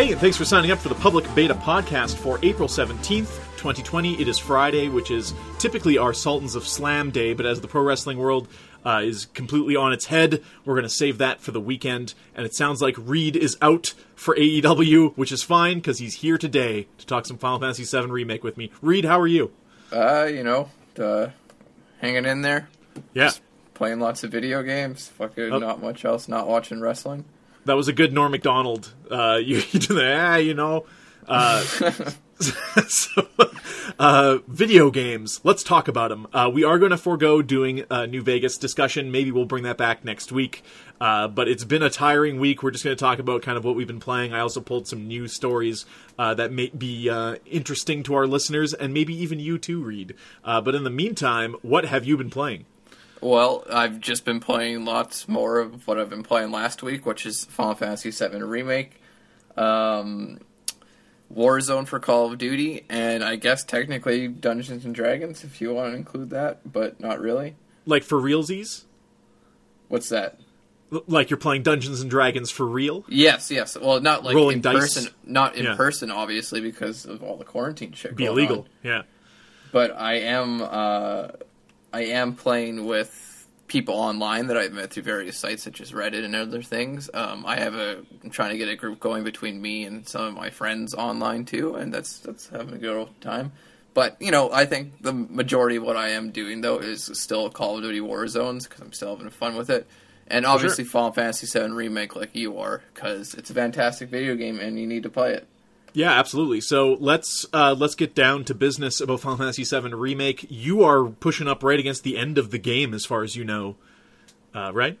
Hey, and thanks for signing up for the public beta podcast for April 17th, 2020. It is Friday, which is typically our Sultans of Slam day, but as the pro wrestling world uh, is completely on its head, we're going to save that for the weekend. And it sounds like Reed is out for AEW, which is fine because he's here today to talk some Final Fantasy VII Remake with me. Reed, how are you? Uh, you know, uh, hanging in there. Yeah. Just playing lots of video games. Fucking oh. not much else. Not watching wrestling. That was a good Norm Macdonald. Uh, you, you that, ah, you know. Uh, so, uh, video games. Let's talk about them. Uh, we are going to forego doing a New Vegas discussion. Maybe we'll bring that back next week. Uh, but it's been a tiring week. We're just going to talk about kind of what we've been playing. I also pulled some news stories uh, that may be uh, interesting to our listeners and maybe even you too, Reed. but in the meantime, what have you been playing? Well, I've just been playing lots more of what I've been playing last week, which is Final Fantasy VII Remake, um, Warzone for Call of Duty, and I guess technically Dungeons and Dragons, if you want to include that, but not really. Like for realsies? What's that? Like you're playing Dungeons and Dragons for real? Yes, yes. Well, not like Rolling in dice. person, not in yeah. person, obviously, because of all the quarantine shit. Be illegal, on. yeah. But I am. Uh, I am playing with people online that I've met through various sites such as Reddit and other things. Um, I have a I'm trying to get a group going between me and some of my friends online too, and that's that's having a good old time. But you know, I think the majority of what I am doing though is still Call of Duty War Zones because I'm still having fun with it, and obviously sure. Final Fantasy VII Remake like you are because it's a fantastic video game and you need to play it. Yeah, absolutely. So let's uh, let's get down to business about Final Fantasy VII Remake. You are pushing up right against the end of the game, as far as you know, uh, right?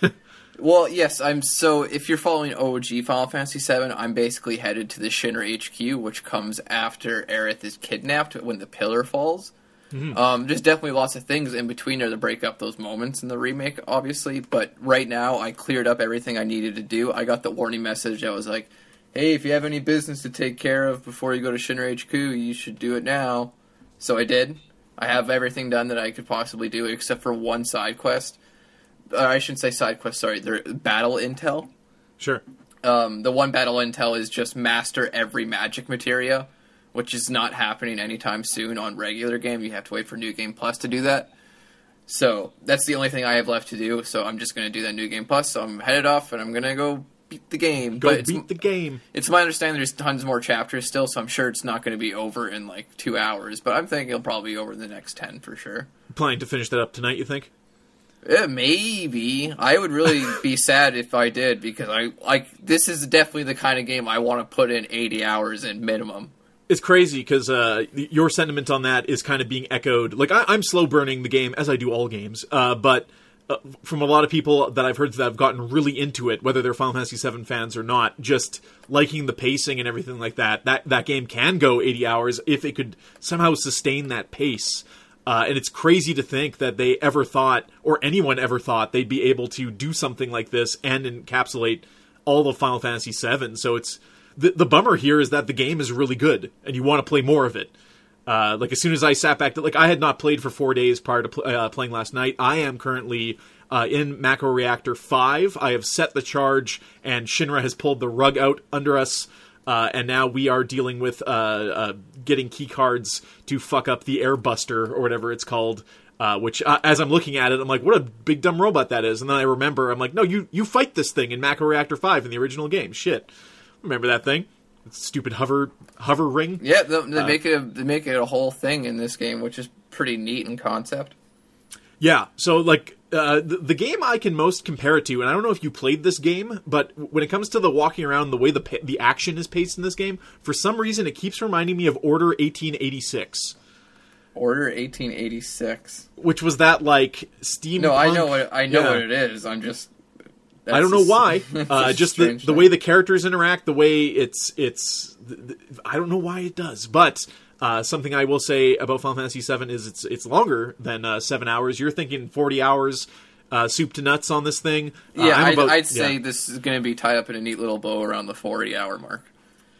well, yes. I'm so. If you're following OG Final Fantasy VII, I'm basically headed to the Shinra HQ, which comes after Aerith is kidnapped when the pillar falls. Mm-hmm. Um, there's definitely lots of things in between there to break up those moments in the remake, obviously. But right now, I cleared up everything I needed to do. I got the warning message that was like hey, if you have any business to take care of before you go to Shinra HQ, you should do it now. So I did. I have everything done that I could possibly do, except for one side quest. Uh, I shouldn't say side quest. Sorry, the battle intel. Sure. Um, the one battle intel is just master every magic materia, which is not happening anytime soon on regular game. You have to wait for New Game Plus to do that. So that's the only thing I have left to do. So I'm just going to do that New Game Plus. So I'm headed off and I'm going to go beat the game. Go but beat the game. It's my understanding there's tons more chapters still, so I'm sure it's not going to be over in like two hours. But I'm thinking it'll probably be over in the next ten for sure. Planning to finish that up tonight? You think? Yeah, maybe. I would really be sad if I did because I like this is definitely the kind of game I want to put in 80 hours in minimum. It's crazy because uh, your sentiment on that is kind of being echoed. Like I, am slow burning the game as I do all games, uh, but uh, from a lot of people that I've heard that have gotten really into it, whether they're Final Fantasy VII fans or not, just liking the pacing and everything like that. That that game can go 80 hours if it could somehow sustain that pace. Uh, and it's crazy to think that they ever thought, or anyone ever thought, they'd be able to do something like this and encapsulate all of Final Fantasy VII. So it's the the bummer here is that the game is really good, and you want to play more of it. Uh, like as soon as I sat back, like I had not played for four days prior to pl- uh, playing last night. I am currently uh, in Mako Reactor Five. I have set the charge, and Shinra has pulled the rug out under us. Uh, and now we are dealing with uh, uh, getting key cards to fuck up the Airbuster or whatever it's called. which, as I'm looking at it, I'm like, what a big dumb robot that is. And then I remember, I'm like, no, you you fight this thing in Mako Reactor Five in the original game. Shit, remember that thing? Stupid hover hover ring. Yeah, they, they uh, make it a, they make it a whole thing in this game, which is pretty neat in concept. Yeah, so like uh, the, the, game I can most compare it to, and I don't know if you played this game, but when it comes to the walking around, the way the the action is paced in this game, for some reason it keeps reminding me of Order 1886. Order 1886, which was that like Steam. No, I know what I know yeah. what it is. I'm just that's I don't know why. Uh, just the, the way the characters interact, the way it's it's. The, the, I don't know why it does, but uh, something I will say about Final Fantasy VII is it's it's longer than uh, seven hours. You're thinking forty hours, uh, soup to nuts on this thing. Uh, yeah, I'd, about, I'd, say this is going to be tied up in a neat little bow around the forty hour mark.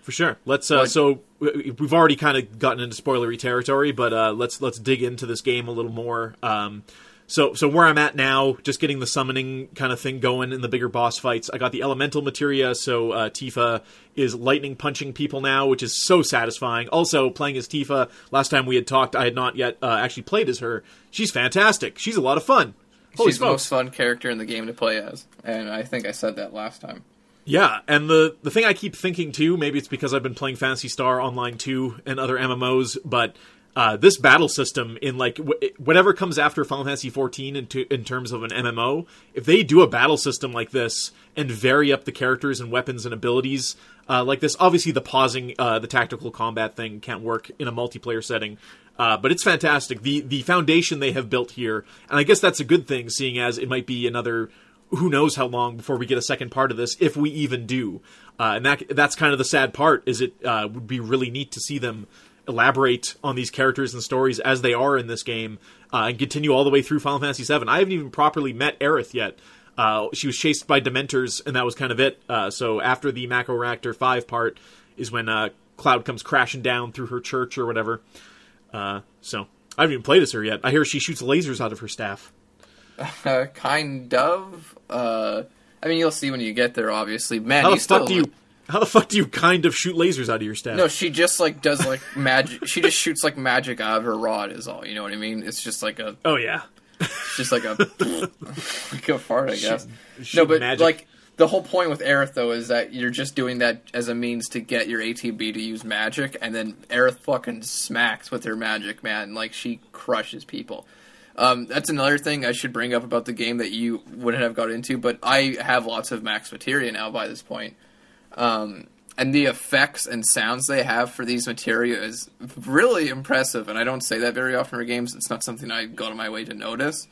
For sure. Let's. Uh, so we've already kind of gotten into spoilery territory, but let's let's dig into this game a little more. Um, so so where I'm at now, just getting the summoning kind of thing going in the bigger boss fights. I got the elemental materia, so uh, Tifa is lightning punching people now, which is so satisfying. Also, playing as Tifa, last time we had talked, I had not yet uh, actually played as her. She's fantastic. She's a lot of fun. Holy She's the most fun character in the game to play as, and I think I said that last time. Yeah, and the the thing I keep thinking too, maybe it's because I've been playing Phantasy Star Online 2 and other MMOs, but uh, this battle system in like w- whatever comes after Final Fantasy 14 in, to, in terms of an MMO, if they do a battle system like this and vary up the characters and weapons and abilities uh, like this, obviously the pausing, uh, the tactical combat thing can't work in a multiplayer setting. Uh, but it's fantastic. The the foundation they have built here, and I guess that's a good thing, seeing as it might be another who knows how long before we get a second part of this, if we even do. Uh, and that that's kind of the sad part. Is it uh, would be really neat to see them elaborate on these characters and stories as they are in this game, uh, and continue all the way through Final Fantasy VII. I haven't even properly met Aerith yet. Uh, she was chased by Dementors, and that was kind of it. Uh, so after the Mako Reactor Five part is when uh, Cloud comes crashing down through her church or whatever. Uh, so I haven't even played as her yet. I hear she shoots lasers out of her staff. Kind of. Uh, I mean, you'll see when you get there. Obviously, man. How the fuck still, do you? How the fuck do you kind of shoot lasers out of your staff? No, she just like does like magic. She just shoots like magic out of her rod. Is all. You know what I mean? It's just like a. Oh yeah. It's just like a. like a fart, I guess. shoot no, but magic. like the whole point with Aerith though is that you're just doing that as a means to get your ATB to use magic, and then Aerith fucking smacks with her magic, man. Like she crushes people. Um, that's another thing I should bring up about the game that you wouldn't have got into, but I have lots of max materia now by this point. Um, and the effects and sounds they have for these materia is really impressive, and I don't say that very often for games. It's not something I go to my way to notice.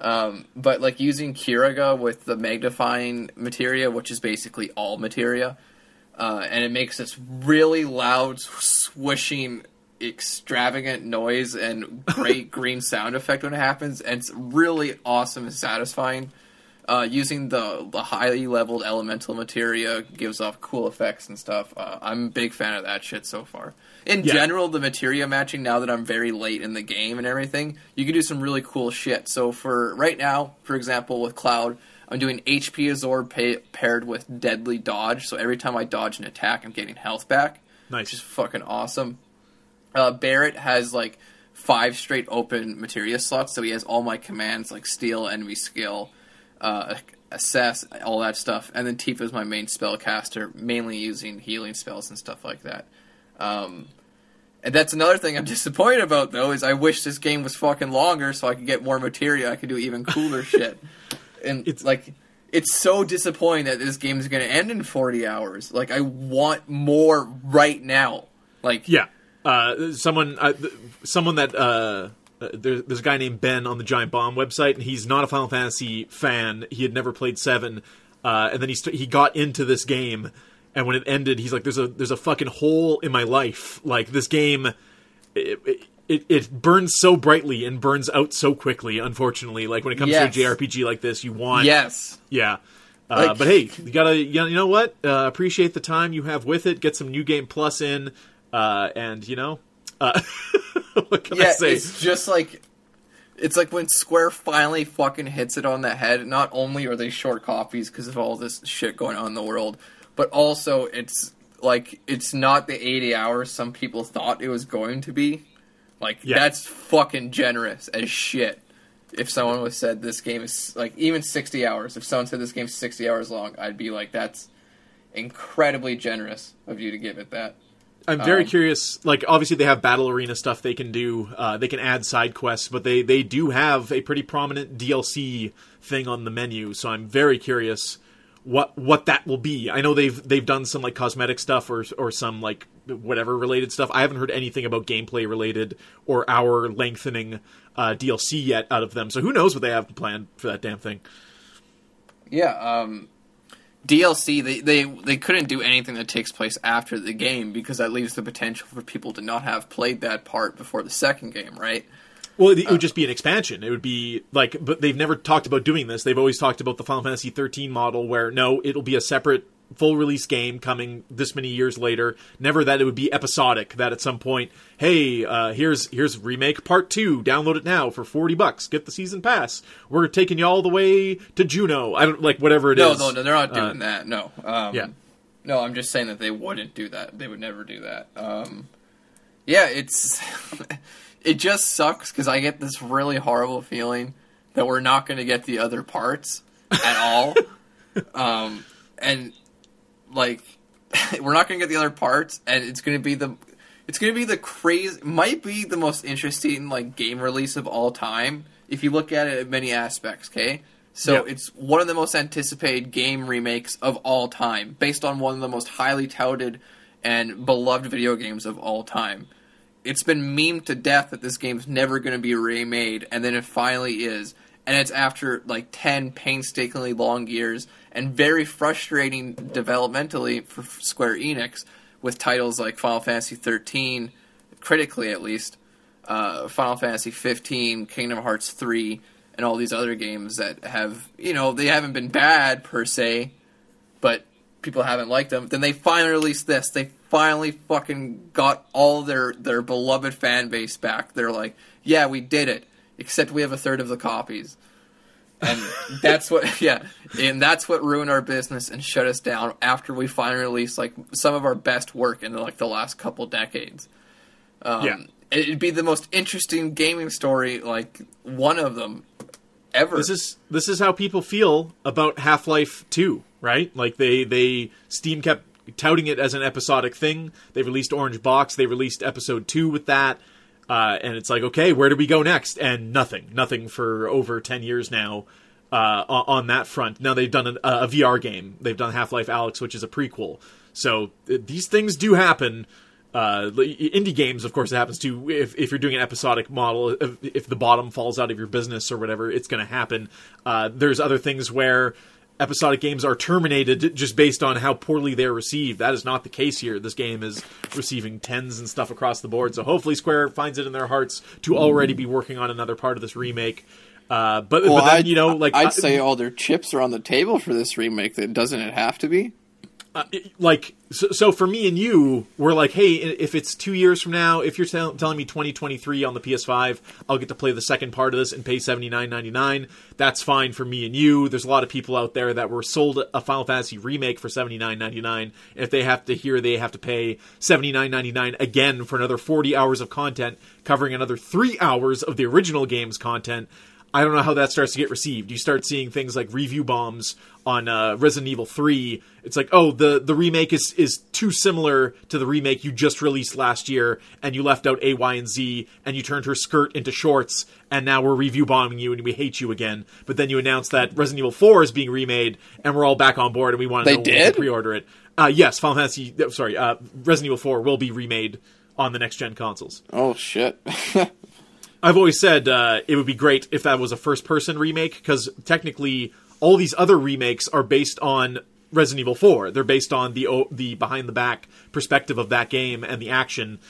Um, but like using Curaga with the magnifying materia, which is basically all materia, uh, and it makes this really loud, swishing, extravagant noise and great green sound effect when it happens, and it's really awesome and satisfying. Uh, using the the highly leveled elemental materia gives off cool effects and stuff. Uh, I'm a big fan of that shit so far. In Yeah. general, the materia matching now that I'm very late in the game and everything, you can do some really cool shit. So for right now, for example, with Cloud, I'm doing HP Absorb pa- paired with Deadly Dodge. So every time I dodge an attack, I'm getting health back Nice. which is fucking awesome. Uh, Barret has like five straight open materia slots, so he has all my commands like steal, enemy skill, uh, assess, all that stuff. And then Tifa is my main spellcaster, mainly using healing spells and stuff like that. Um, and that's another thing I'm disappointed about though is I wish this game was fucking longer so I could get more materia. I could do even cooler shit. And It's- like it's so disappointing that this game is going to end in 40 hours. Like I want more right now. Like Yeah. Uh, someone, uh, th- someone that uh, uh, there, there's a guy named Ben on the Giant Bomb website, and he's not a Final Fantasy fan. He had never played seven, uh, and then he st- he got into this game, and when it ended, he's like, "There's a there's a fucking hole in my life. Like this game, it, it, it burns so brightly and burns out so quickly. Unfortunately, like when it comes Yes. to a JRPG like this, you want yes. yeah. Uh, Like- but hey, you gotta, you know what? Uh, appreciate the time you have with it. Get some new game plus in, uh, and you know, what can I Yeah, say? it's just like it's like when Square finally fucking hits it on the head. Not only are they short copies because of all this shit going on in the world, but also it's like it's not the 80 hours some people thought it was going to be. Like Yeah. that's fucking generous as shit. If someone was said this game is like even 60 hours, if someone said this game's 60 hours long, I'd be like that's incredibly generous of you to give it that. I'm very um, curious. Like, obviously, they have battle arena stuff they can do. Uh, they can add side quests, but they they do have a pretty prominent DLC thing on the menu. So I'm very curious what what that will be. I know they've they've done some like cosmetic stuff or or some like whatever related stuff. I haven't heard anything about gameplay related or hour lengthening uh, DLC yet out of them. So who knows what they have planned for that damn thing? Yeah, um, DLC they, they they couldn't do anything that takes place after the game because that leaves the potential for people to not have played that part before the second game, right? Well, it, it would uh, just be an expansion. It would be like, but they've never talked about doing this. They've always talked about the Final Fantasy 13 model, where no, it'll be a separate full release game coming this many years later. Never that it would be episodic. That at some point, hey, uh, here's here's remake part two. Download it now for forty bucks. Get the season pass. We're taking you all the way to Junon. I don't like whatever it no, is. no, no, they're not doing Uh, that. No. Um, yeah. No, I'm just saying that they wouldn't do that. They would never do that. Um, yeah, it's it just sucks because I get this really horrible feeling that we're not going to get the other parts at all. um, and like we're not going to get the other parts, and it's going to be the it's going to be the crazy might be the most interesting like game release of all time if you look at it in many aspects. Okay, so Yep. it's one of the most anticipated game remakes of all time, based on one of the most highly touted and beloved video games of all time. It's been memed to death that this game's never going to be remade, and then it finally is. And it's after like 10 painstakingly long years and very frustrating developmentally for Square Enix with titles like Final Fantasy 13, critically at least, uh, Final Fantasy 15, Kingdom Hearts 3, and all these other games that have, you know, they haven't been bad per se, but people haven't liked them. Then they finally released this. They finally fucking got all their their beloved fan base back. They're like, yeah, we did it. Except we have a third of the copies. And that's what, yeah, and that's what ruined our business and shut us down after we finally released like some of our best work in like the last couple decades. Um, Yeah. it'd be the most interesting gaming story, like one of them ever. This is this is how people feel about Half Life Two, right? Like they they Steam kept touting it as an episodic thing. They released Orange Box. They released Episode Two with that, uh, and it's like, okay, where do we go next? And nothing, nothing for over ten years now. Uh, on, that front, now they've done an, a VR game. They've done Half Life Alyx, which is a prequel. So uh, these things do happen. Uh, indie games, of course, it happens to. If, if you're doing an episodic model, if, if the bottom falls out of your business or whatever, it's going to happen. Uh, there's other things where episodic games are terminated just based on how poorly they're received. That is not the case here. This game is receiving tens and stuff across the board. So hopefully, Square finds it in their hearts to already be working on another part of this remake. Uh, but, Well, but then you know, like I'd I- say all their chips are on the table for this remake. That doesn't it have to be? Uh, like so, so for me and you we're like hey if it's two years from now if you're tell- telling me 2023 on the ps5 i'll get to play the second part of this and pay 79.99 that's fine for me and you. There's a lot of people out there that were sold a final fantasy remake for 79.99 if they have to hear they have to pay 79.99 again for another 40 hours of content covering another three hours of the original game's content I don't know how that starts to get received. You start seeing things like review bombs on uh, Resident Evil 3. It's like, oh, the, the remake is, is too similar to the remake you just released last year, and you left out A, Y, and Z, and you turned her skirt into shorts, and now we're review bombing you and we hate you again. But then you announce that Resident Evil 4 is being remade, and we're all back on board, and we want to They know when we can did? pre-order it. Uh, yes, Final Fantasy, uh, sorry, uh, Resident Evil 4 will be remade on the next gen consoles. Oh shit! I've always said uh, it would be great if that was a first person remake because technically all these other remakes are based on Resident Evil 4. They're based on the the behind the back perspective of that game and the action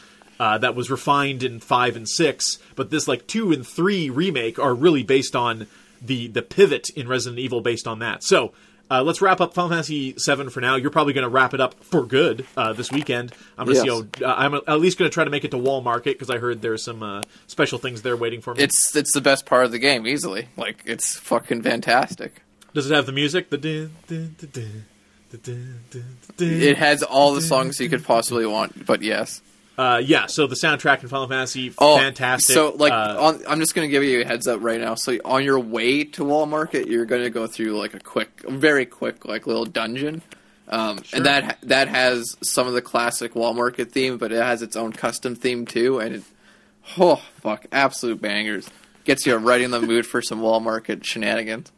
uh, that was refined in 5 and 6, but this like 2 and 3 remake are really based on the the pivot in Resident Evil based on that. So, uh, let's wrap up Final Fantasy VII for now. You're probably going to wrap it up for good uh, this weekend. I'm going to Yes. see how uh, I'm at least going to try to make it to Wall Market because I heard there's some uh, special things there waiting for me. it's it's the best part of the game, easily. Like it's fucking fantastic. Does it have the music? The dun, dun, dun, dun, dun, dun, dun, dun. It has all the songs you could possibly want. But yes. Uh, yeah. So the soundtrack in Final Fantasy, Oh, fantastic. So, like, Uh, on, I'm just going to give you a heads up right now. So, on your way to Wall Market, you're going to go through like a quick, very quick, like little dungeon, um, Sure. and that that has some of the classic Wall Market theme, but it has its own custom theme too. And it, oh fuck, absolute bangers! Gets you right in the mood for some Wall Market shenanigans.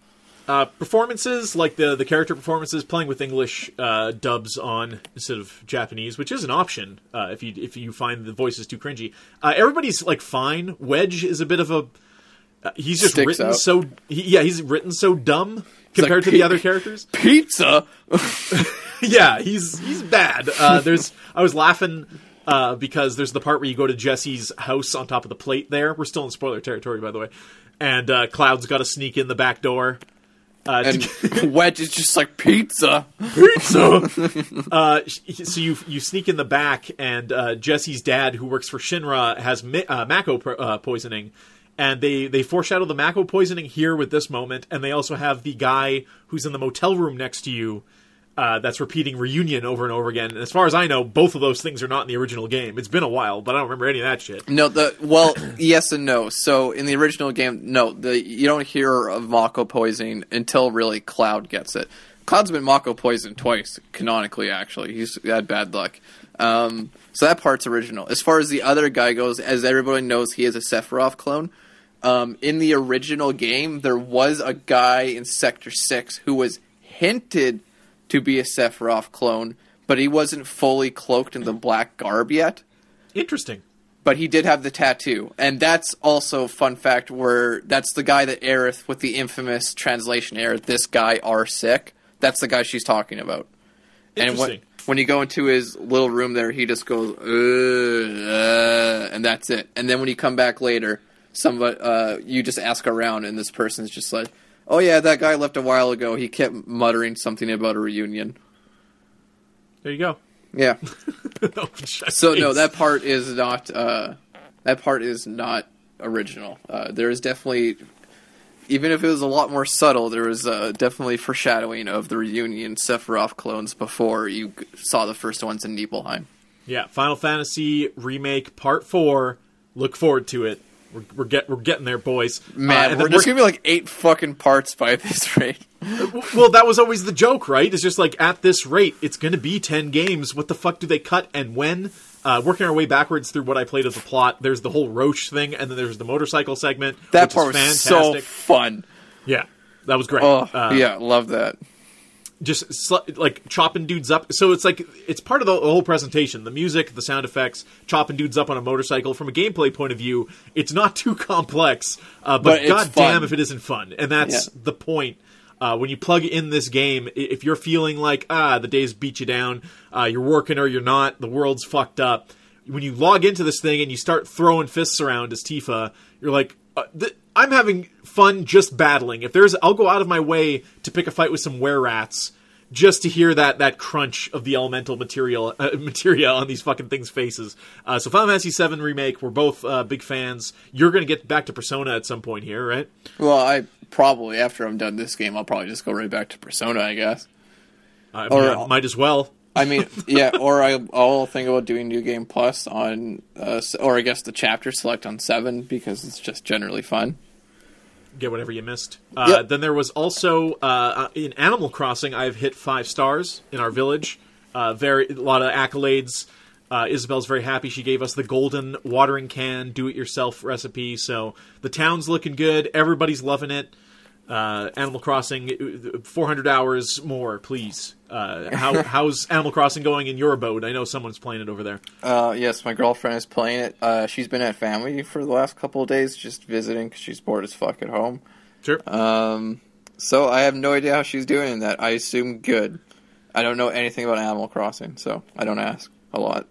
Uh, performances like the the character performances playing with English uh, dubs on instead of Japanese, which is an option uh, if you if you find the voices too cringy. Uh, everybody's like fine. Wedge is a bit of a uh, he's just Sticks written out. so he, yeah he's written so dumb compared to the other characters. Pizza. yeah, he's he's bad. Uh, there's I was laughing uh, because there's the part where you go to Jessie's house on top of the plate. There, we're still in spoiler territory, by the way. And uh, Cloud's got to sneak in the back door, Uh, to And Wedge is just like pizza. so, uh, so you you sneak in the back, and uh, Jessie's dad, who works for Shinra, has mi- uh, Mako po- uh, poisoning, and they they foreshadow the Mako poisoning here with this moment, and they also have the guy who's in the motel room next to you. Uh, that's repeating reunion over and over again. And as far as I know, both of those things are not in the original game. It's been a while, but I don't remember any of that shit. No, the well, yes and no. So in the original game, no, the you don't hear of Mako poisoning until really Cloud gets it. Cloud's been Mako poisoned twice, canonically. Actually, he's had bad luck. Um, so that part's original. As far as the other guy goes, as everybody knows, he is a Sephiroth clone. Um, in the original game, there was a guy in Sector Six who was hinted to be a Sephiroth clone, but he wasn't fully cloaked in the black garb yet Interesting. but he did have the tattoo, and that's also fun fact. Where that's the guy that Aerith with the infamous translation error. This guy are sick. That's the guy she's talking about. Interesting. And when when you go into his little room there, he just goes, "Ugh, uh," and that's it. And then when you come back later, somebody uh, you just ask around, and this person's just like, "Oh yeah, that guy left a while ago. He kept muttering something about a reunion." There you go. Yeah. Oh, So no, that part is not. Uh, that part is not original. Uh, there is definitely, even if it was a lot more subtle, there was uh, definitely foreshadowing of the reunion Sephiroth clones before you saw the first ones in Nibelheim. Yeah, Final Fantasy remake part four. Look forward to it. We're we're, get, we're getting there, boys. Uh, Man, and we're just gonna be like eight fucking parts by this rate. well, that was always the joke, right? It's just like at this rate, it's going to be ten games. What the fuck do they cut and when? Uh, working our way backwards through what I played as a plot. There's the whole Roche thing, and then there's the motorcycle segment. That part was so fun. yeah, that was great. Oh Uh, yeah, love that. Just sl- like chopping dudes up. So it's like it's part of the whole presentation. The music, the sound effects, chopping dudes up on a motorcycle. From a gameplay point of view, it's not too complex, uh, but, But it's god damn if it isn't fun. And that's Yeah. the point. Uh, when you plug in this game, if you're feeling like ah the days beat you down, uh, you're working or you're not, the world's fucked up. When you log into this thing and you start throwing fists around as Tifa, you're like, uh, th- I'm having fun just battling. If there's, I'll go out of my way to pick a fight with some were rats just to hear that that crunch of the elemental material uh, materia on these fucking things' faces. Uh, so Final Fantasy VII remake, we're both uh, big fans. You're going to get back to Persona at some point here, right? Well, I probably after I'm done this game, I'll probably just go right back to Persona, I guess. I mean, Or- I might as well. I mean, yeah, or I, I'll think about doing New Game Plus on, uh, or I guess the chapter select on seven because it's just generally fun. Get whatever you missed. Uh, Yep. Then there was also uh, in Animal Crossing. I've hit five stars in our village. Uh, very a lot of accolades. Uh, Isabelle's very happy. She gave us the golden watering can do-it-yourself recipe. So the town's looking good. Everybody's loving it. Uh, Animal Crossing, 400 hours more, please. Uh, how, how's Animal Crossing going in your abode? I know someone's playing it over there. Uh, yes, my girlfriend is playing it. Uh, she's been at family for the last couple of days, just visiting because she's bored as fuck at home. Sure. Um, so I have no idea how she's doing in that. I assume good. I don't know anything about Animal Crossing, so I don't ask a lot.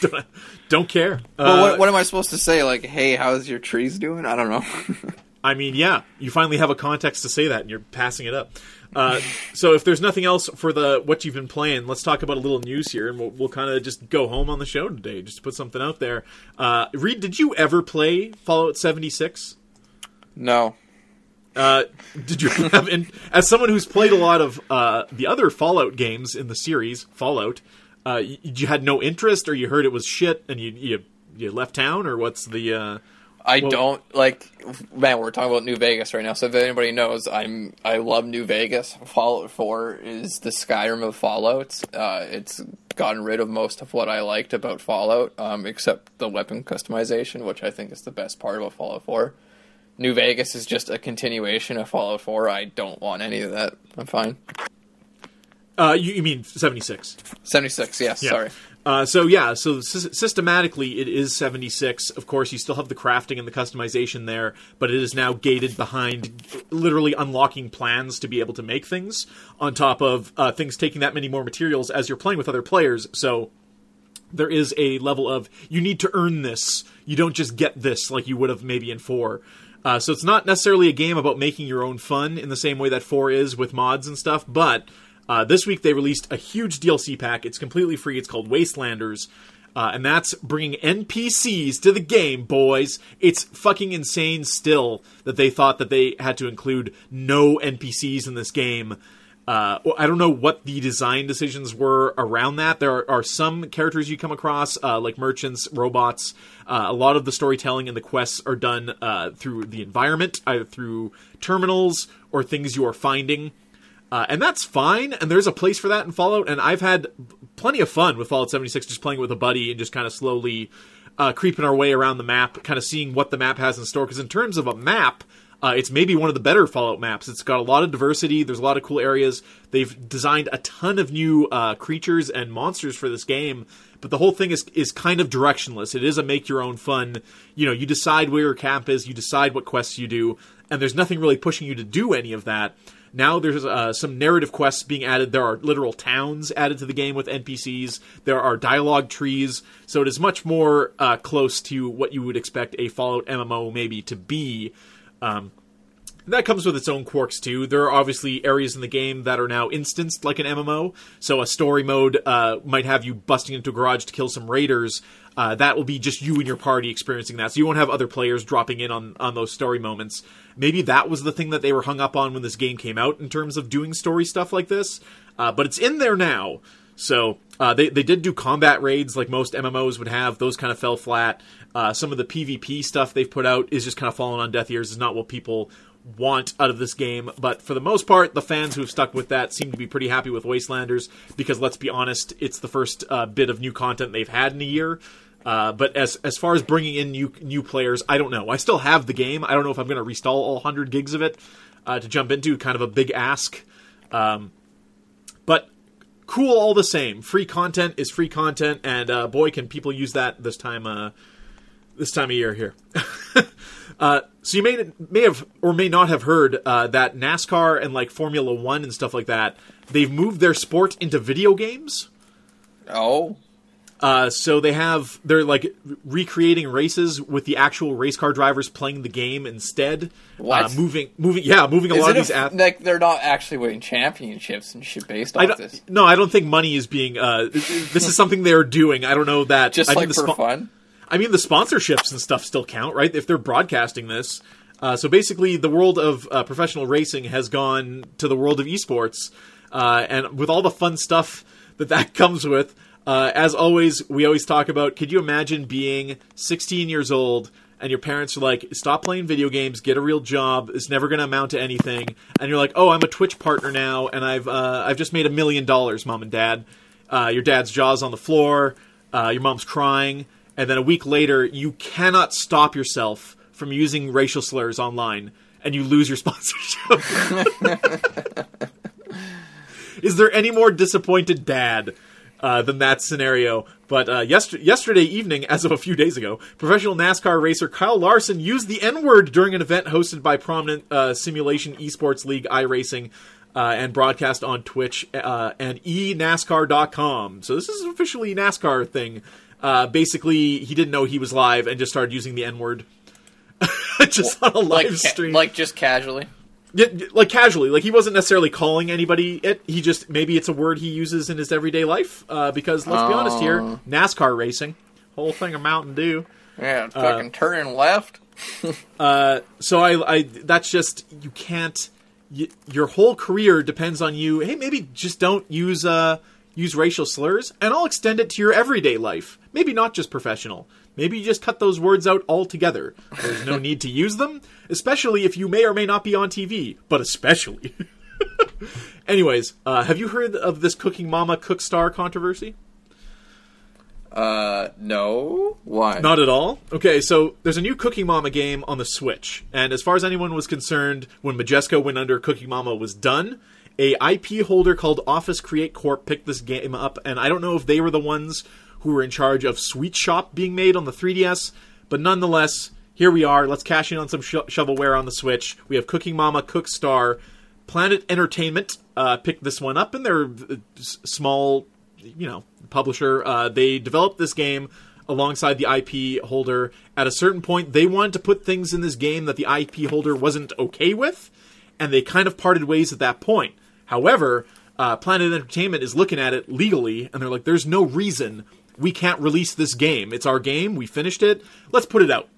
don't, don't care. well, Uh, what, what am I supposed to say? Like, hey, how's your trees doing? I don't know. I mean, yeah, you finally have a context to say that, and you're passing it up. Uh, so, if there's nothing else for the what you've been playing, let's talk about a little news here, and we'll, we'll kind of just go home on the show today, just to put something out there. Uh, Reed, did you ever play Fallout 76? no. Uh, did you have, in, as someone who's played a lot of uh, the other Fallout games in the series, Fallout, uh, you, you had no interest, or you heard it was shit, and you you, you left town, or what's the? I Well- don't like man, we're talking about New Vegas right now. So if anybody knows, I'm I love New Vegas. Fallout 4 is the Skyrim of Fallout. Uh, it's gotten rid of most of what I liked about Fallout, um, except the weapon customization, which I think is the best part about Fallout 4. New Vegas is just a continuation of Fallout 4. I don't want any of that. I'm fine. uh, you, you mean 76? 76, yes, Yeah. sorry. Uh, so yeah, so sy- systematically it is 76. Of course, you still have the crafting and the customization there, but it is now gated behind literally unlocking plans to be able to make things. On top of uh, things taking that many more materials as you're playing with other players, so there is a level of you need to earn this. You don't just get this like you would have maybe in four. Uh, so it's not necessarily a game about making your own fun in the same way that 4 is with mods and stuff, but uh, this week they released a huge DLC pack. It's completely free. It's called Wastelanders. Uh, and that's bringing NPCs to the game, boys. It's fucking insane still that they thought that they had to include no NPCs in this game. Uh, I don't know what the design decisions were around that. There are, are some characters you come across, uh, like merchants, robots. Uh, a lot of the storytelling and the quests are done uh, through the environment, either through terminals or things you are finding. Uh, and that's fine, and there's a place for that in Fallout. And I've had plenty of fun with Fallout 76, just playing with a buddy and just kind of slowly uh, creeping our way around the map, kind of seeing what the map has in store. Because in terms of a map, uh, it's maybe one of the better Fallout maps. It's got a lot of diversity. There's a lot of cool areas. They've designed a ton of new uh, creatures and monsters for this game, but the whole thing is is kind of directionless. It is a make your own fun. You know, you decide where your camp is, you decide what quests you do, and there's nothing really pushing you to do any of that. Now there's uh, some narrative quests being added. There are literal towns added to the game with NPCs. There are dialogue trees. So it is much more uh, close to what you would expect a Fallout MMO maybe to be. Um, that comes with its own quirks too. There are obviously areas in the game that are now instanced like an MMO. So a story mode uh, might have you busting into a garage to kill some raiders. Uh, that will be just you and your party experiencing that. So you won't have other players dropping in on on those story moments. Maybe that was the thing that they were hung up on when this game came out in terms of doing story stuff like this. Uh, but it's in there now. So uh, they they did do combat raids like most MMOs would have. Those kind of fell flat. Uh, some of the PvP stuff they've put out is just kind of falling on deaf ears. Is not what people want out of this game. But for the most part, the fans who've stuck with that seem to be pretty happy with Wastelanders because let's be honest, it's the first uh, bit of new content they've had in a year. Uh, but as as far as bringing in new new players, I don't know. I still have the game. I don't know if I'm going to restall all 100 gigs of it uh, to jump into. Kind of a big ask. Um, but cool all the same. Free content is free content, and uh, boy, can people use that this time uh, this time of year here. uh, so you may may have or may not have heard that NASCAR and like Formula One and stuff like that they've moved their sport into video games. Oh, uh, so they have they're like recreating races with the actual race car drivers playing the game instead. What? Uh, moving, moving, yeah, moving a is lot of these. ath- like they're not actually winning championships and shit based don't, this? no, I don't think money is being. Uh, this is something they're doing. I don't know that. Just I like mean, the for spo- fun. I mean, the sponsorships and stuff still count, right? If they're broadcasting this. Uh, so basically, the world of uh, professional racing has gone to the world of esports, uh, and with all the fun stuff that that comes with. Uh, as always, we always talk about. Could you imagine being 16 years old and your parents are like, "Stop playing video games, get a real job. It's never going to amount to anything." And you're like, "Oh, I'm a Twitch partner now, and I've uh, I've just made a million dollars, mom and dad." Uh, your dad's jaw's on the floor. Uh, your mom's crying, and then a week later, you cannot stop yourself from using racial slurs online, and you lose your sponsorship. Is there any more disappointed dad uh, than that scenario? But uh, yester- yesterday evening, as of a few days ago, professional NASCAR racer Kyle Larson used the N word during an event hosted by prominent uh, simulation esports league iRacing. Uh, and broadcast on Twitch uh, and enascar.com. So this is officially NASCAR thing. Uh, basically, he didn't know he was live and just started using the N word, just on a live Like, stream. like just casually. Yeah, like casually, like he wasn't necessarily calling anybody it. He just maybe it's a word he uses in his everyday life. Uh, because let's be honest here, Oh. NASCAR racing, whole thing of Mountain Dew. Yeah, Uh, fucking turning left. So I, I that's just you can't. Y your whole career depends on you. Hey, maybe just don't use uh use racial slurs, and I'll extend it to your everyday life. Maybe not just professional. Maybe you just cut those words out altogether. There's no need to use them, especially if you may or may not be on TV. But especially. Anyways, uh, have you heard of this Cooking Mama Cook Star controversy? Uh, no. Why? Not at all. Okay, so there's a new Cooking Mama game on the Switch, and as far as anyone was concerned, when Majesco went under, Cooking Mama was done. A IP holder called Office Create Corp picked this game up, and I don't know if they were the ones who were in charge of Sweet Shop being made on the 3DS, but nonetheless, here we are. Let's cash in on some sho- shovelware on the Switch. We have Cooking Mama Cook Star. Planet Entertainment uh, picked this one up, and they're uh, s- small, you know, publisher. Uh, they developed this game alongside the IP holder. At a certain point, they wanted to put things in this game that the IP holder wasn't okay with, and they kind of parted ways at that point. However, uh, Planet Entertainment is looking at it legally, and they're like, "There's no reason we can't release this game. It's our game. We finished it. Let's put it out."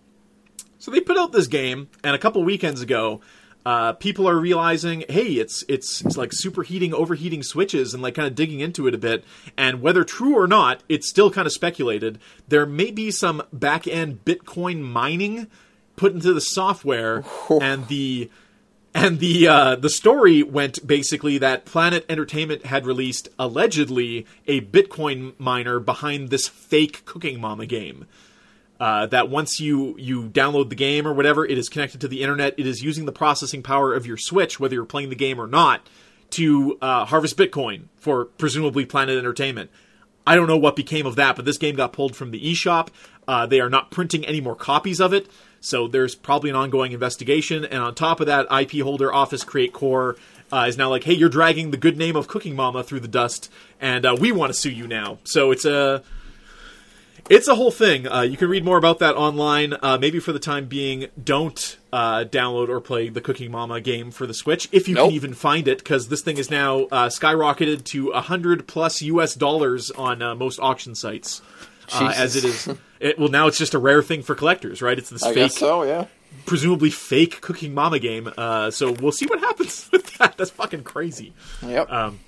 So they put out this game, and a couple weekends ago, uh, people are realizing, hey, it's, it's it's like superheating, overheating switches, and like kind of digging into it a bit. And whether true or not, it's still kind of speculated. There may be some back end Bitcoin mining put into the software, and the and the uh, the story went basically that Planet Entertainment had released allegedly a Bitcoin miner behind this fake Cooking Mama game. Uh, that once you you download the game or whatever, it is connected to the internet. It is using the processing power of your Switch, whether you're playing the game or not, to uh, harvest Bitcoin for presumably Planet Entertainment. I don't know what became of that, but this game got pulled from the eShop. Uh, they are not printing any more copies of it, so there's probably an ongoing investigation. And on top of that, IP holder Office Create Corp uh, is now like, hey, you're dragging the good name of Cooking Mama through the dust, and uh, we want to sue you now. So it's a it's a whole thing. Uh, you can read more about that online. Uh, maybe for the time being, don't uh, download or play the Cooking Mama game for the Switch if you Nope. can even find it, because this thing is now uh, skyrocketed to hundred plus US dollars on uh, most auction sites. Uh, as it is, it, well, now it's just a rare thing for collectors, right? It's this I fake, guess so. Yeah. presumably fake Cooking Mama game. Uh, so we'll see what happens with that. That's fucking crazy. Yep. Um,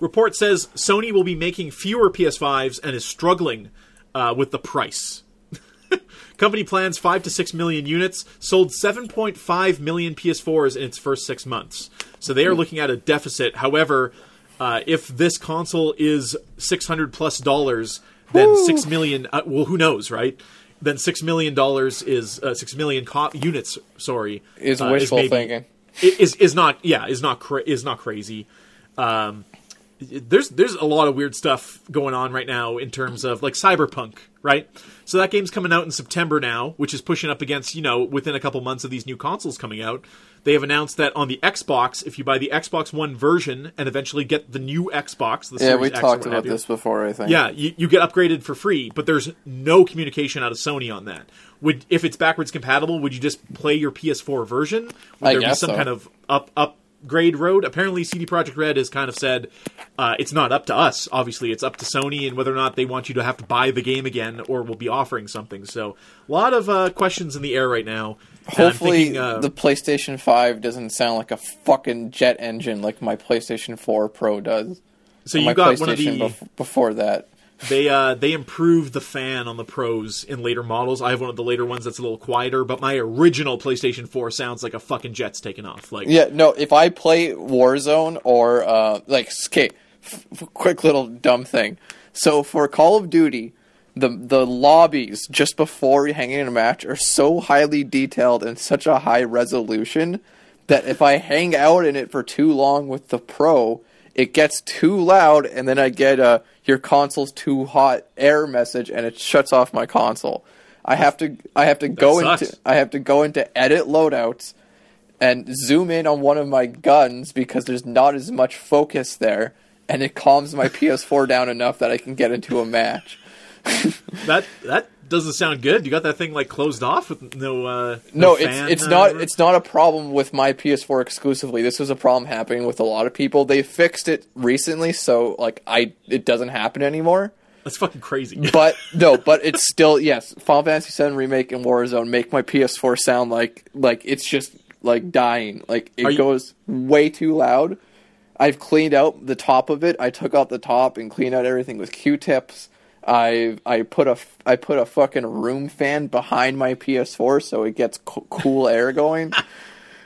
Report says Sony will be making fewer PS5s and is struggling uh, with the price. Company plans 5 to 6 million units, sold 7.5 million PS4s in its first six months. So they are looking at a deficit. However, uh, if this console is 600 plus dollars, then 6 million, uh, well, who knows, right? Then $6 million is, uh, 6 million co- units, sorry. Is uh, wishful maybe- thinking. is is not yeah is not cra- is not crazy. Um, there's there's a lot of weird stuff going on right now in terms of like Cyberpunk, right? So that game's coming out in September now, which is pushing up against you know within a couple months of these new consoles coming out. They have announced that on the Xbox, if you buy the Xbox One version and eventually get the new Xbox, the Yeah, we X talked about this before. I think. yeah, you, you get upgraded for free, but there's no communication out of Sony on that. Would if it's backwards compatible, would you just play your PS4 version? Would I there be some so. kind of up up upgrade road? Apparently, CD Projekt Red has kind of said uh, it's not up to us. Obviously, it's up to Sony and whether or not they want you to have to buy the game again or will be offering something. So, a lot of uh, questions in the air right now. Hopefully, thinking, uh, the PlayStation 5 doesn't sound like a fucking jet engine like my PlayStation 4 Pro does. so you got one of the bef- before that. They uh, they improved the fan on the pros in later models. I have one of the later ones that's a little quieter, but my original PlayStation 4 sounds like a fucking jet's taking off. Like Yeah, no. If I play Warzone or uh, like, okay, f- quick little dumb thing. So for Call of Duty, the the lobbies just before hanging in a match are so highly detailed and such a high resolution that if I hang out in it for too long with the Pro, it gets too loud, and then I get a your console's too hot error message, and it shuts off my console. I have to I have to go sucks. into I have to go into edit loadouts and zoom in on one of my guns because there's not as much focus there, and it calms my PS4 down enough that I can get into a match. that that doesn't sound good. You got that thing like closed off with no uh, No, fan, it's it's uh, not it's not a problem with my PS4 exclusively. This was a problem happening with a lot of people. They fixed it recently, so like I it doesn't happen anymore. That's fucking crazy. But no, but it's still yes. Final Fantasy VII remake and Warzone make my PS4 sound like like it's just like dying. Like it you- goes way too loud. I've cleaned out the top of it. I took out the top and cleaned out everything with Q-tips. I I put a I put a fucking room fan behind my PS4 so it gets co- cool air going.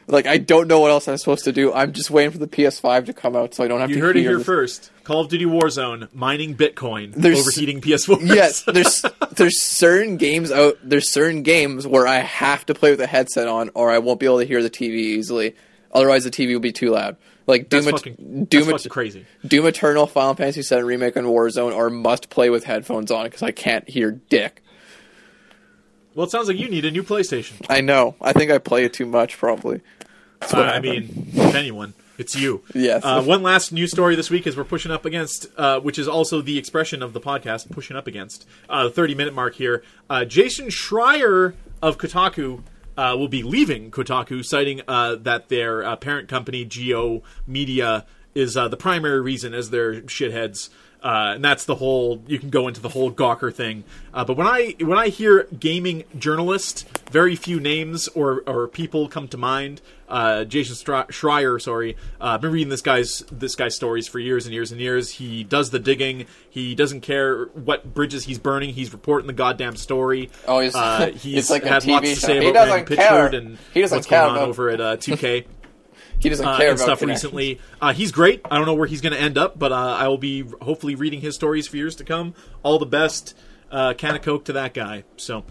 Like I don't know what else I'm supposed to do. I'm just waiting for the PS5 to come out so I don't have you to heard it here the- first. Call of Duty Warzone mining Bitcoin, There's- overheating PS4. yes, there's there's certain games out there's certain games where I have to play with a headset on or I won't be able to hear the TV easily. Otherwise the TV will be too loud. Like that's Doom, Et- fucking, Doom, that's crazy. Doom Eternal, Final Fantasy VII Remake, and Warzone are must play with headphones on because I can't hear dick. Well, it sounds like you need a new PlayStation. I know. I think I play it too much, probably. Uh, I mean, if anyone, it's you. Yes. Uh, one last news story this week is we're pushing up against, uh, which is also the expression of the podcast, pushing up against uh, the 30 minute mark here. Uh, Jason Schreier of Kotaku. Uh, will be leaving Kotaku, citing uh, that their uh, parent company, G/O Media, is uh, the primary reason as their shitheads. Uh, and that's the whole. You can go into the whole Gawker thing, uh, but when I when I hear gaming journalist, very few names or, or people come to mind. Uh, Jason Stri- Schreier, sorry, uh, I've been reading this guy's this guy's stories for years and years and years. He does the digging. He doesn't care what bridges he's burning. He's reporting the goddamn story. Oh, he's- uh, it's he's like a had TV lots to show. say He about Randy doesn't care. Pitchford and He doesn't what's care going on over at uh, 2K he doesn't uh, care and about stuff recently. Uh, he's great. I don't know where he's going to end up, but uh, I will be hopefully reading his stories for years to come. All the best, uh, can of coke to that guy. So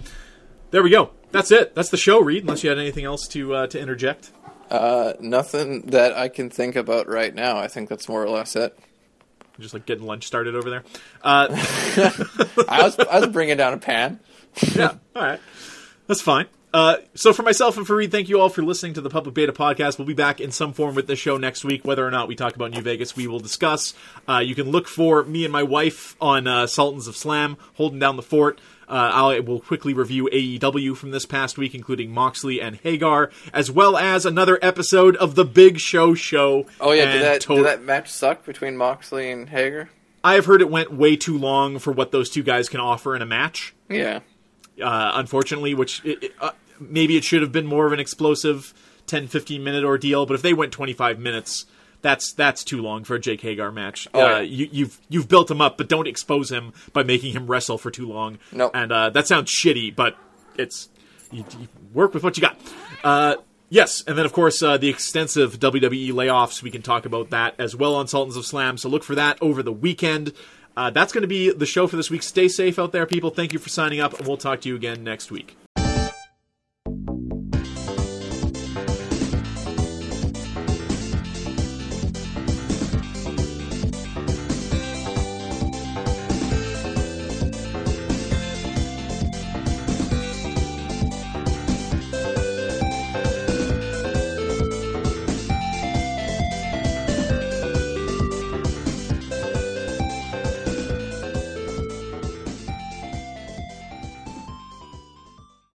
there we go. That's it. That's the show, Reed. Unless you had anything else to uh, to interject. Uh, nothing that I can think about right now. I think that's more or less it. Just like getting lunch started over there. Uh, I was I was bringing down a pan. yeah, all right, that's fine. Uh, so for myself and for Reed, thank you all for listening to the Public Beta podcast. We'll be back in some form with the show next week. Whether or not we talk about New Vegas, we will discuss. Uh, you can look for me and my wife on uh, Sultans of Slam, holding down the fort. Uh, I will quickly review AEW from this past week, including Moxley and Hager, as well as another episode of the Big Show Show. Oh yeah, did that to- did that match suck between Moxley and Hager? I have heard it went way too long for what those two guys can offer in a match. Yeah. uh, unfortunately, which it, it, uh, maybe it should have been more of an explosive 10 15 minute ordeal, but if they went 25 minutes, that's that's too long for a Jake Hager match. Oh, uh, yeah. you, you've you've built him up, but don't expose him by making him wrestle for too long. Nope. And uh, that sounds shitty, but it's you, you work with what you got. Uh, yes, and then of course uh, the extensive WWE layoffs. We can talk about that as well on Sultans of Slam. So look for that over the weekend. Uh, that's going to be the show for this week. Stay safe out there, people. Thank you for signing up, and we'll talk to you again next week.